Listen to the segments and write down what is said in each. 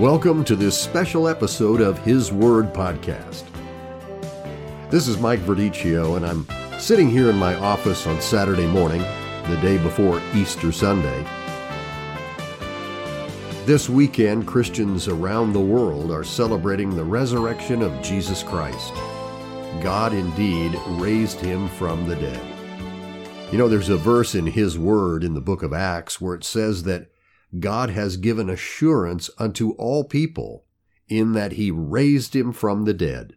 Welcome to this special episode of His Word Podcast. This is Mike Verdicchio, and I'm sitting here in my office on Saturday morning, the day before Easter Sunday. This weekend, Christians around the world are celebrating the resurrection of Jesus Christ. God indeed raised him from the dead. You know, there's a verse in His Word in the book of Acts where it says that God has given assurance unto all people in that he raised him from the dead.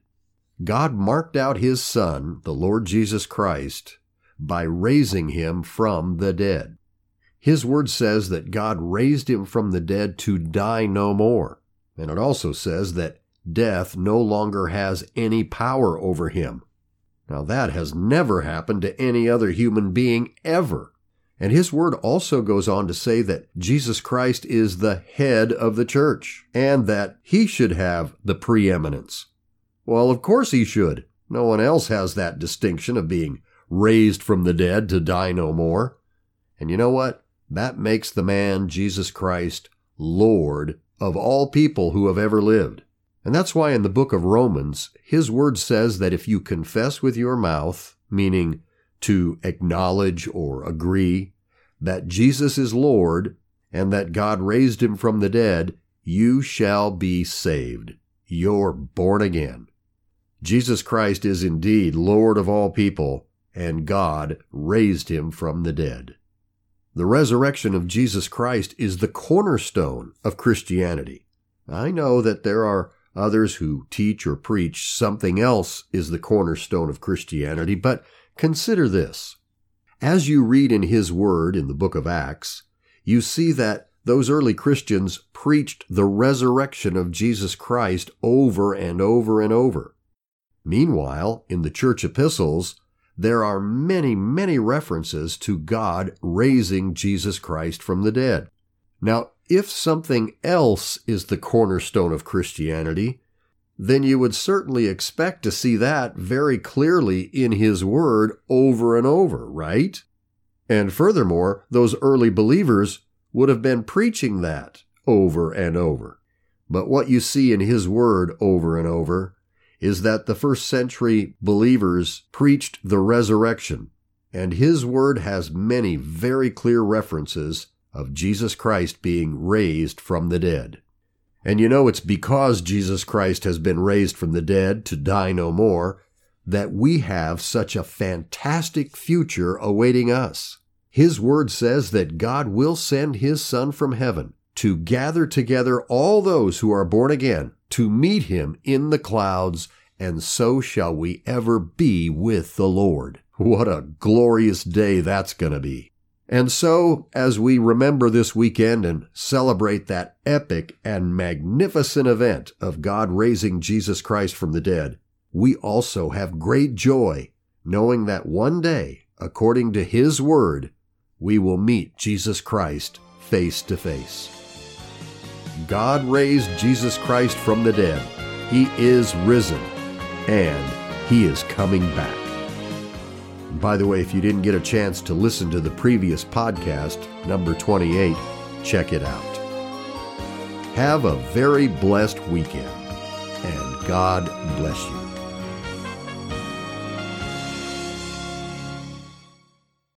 God marked out his Son, the Lord Jesus Christ, by raising him from the dead. His word says that God raised him from the dead to die no more. And it also says that death no longer has any power over him. Now that has never happened to any other human being ever. And his word also goes on to say that Jesus Christ is the head of the church and that he should have the preeminence. Well, of course he should. No one else has that distinction of being raised from the dead to die no more. And you know what? That makes the man, Jesus Christ, Lord of all people who have ever lived. And that's why in the book of Romans, his word says that if you confess with your mouth, meaning to acknowledge or agree that Jesus is Lord and that God raised him from the dead, you shall be saved. You're born again. Jesus Christ is indeed Lord of all people, and God raised him from the dead. The resurrection of Jesus Christ is the cornerstone of Christianity. I know that there are others who teach or preach something else is the cornerstone of Christianity, but consider this. As you read in his word in the book of Acts, you see that those early Christians preached the resurrection of Jesus Christ over and over and over. Meanwhile, in the church epistles, there are many, many references to God raising Jesus Christ from the dead. Now, if something else is the cornerstone of Christianity, then you would certainly expect to see that very clearly in His Word over and over, right? And furthermore, those early believers would have been preaching that over and over. But what you see in His Word over and over is that the first century believers preached the resurrection, and His Word has many very clear references of Jesus Christ being raised from the dead. And you know, it's because Jesus Christ has been raised from the dead to die no more that we have such a fantastic future awaiting us. His word says that God will send his Son from heaven to gather together all those who are born again to meet him in the clouds, and so shall we ever be with the Lord. What a glorious day that's going to be. And so, as we remember this weekend and celebrate that epic and magnificent event of God raising Jesus Christ from the dead, we also have great joy knowing that one day, according to His Word, we will meet Jesus Christ face to face. God raised Jesus Christ from the dead. He is risen, and He is coming back. By the way, if you didn't get a chance to listen to the previous podcast, number 28, check it out. Have a very blessed weekend, and God bless you.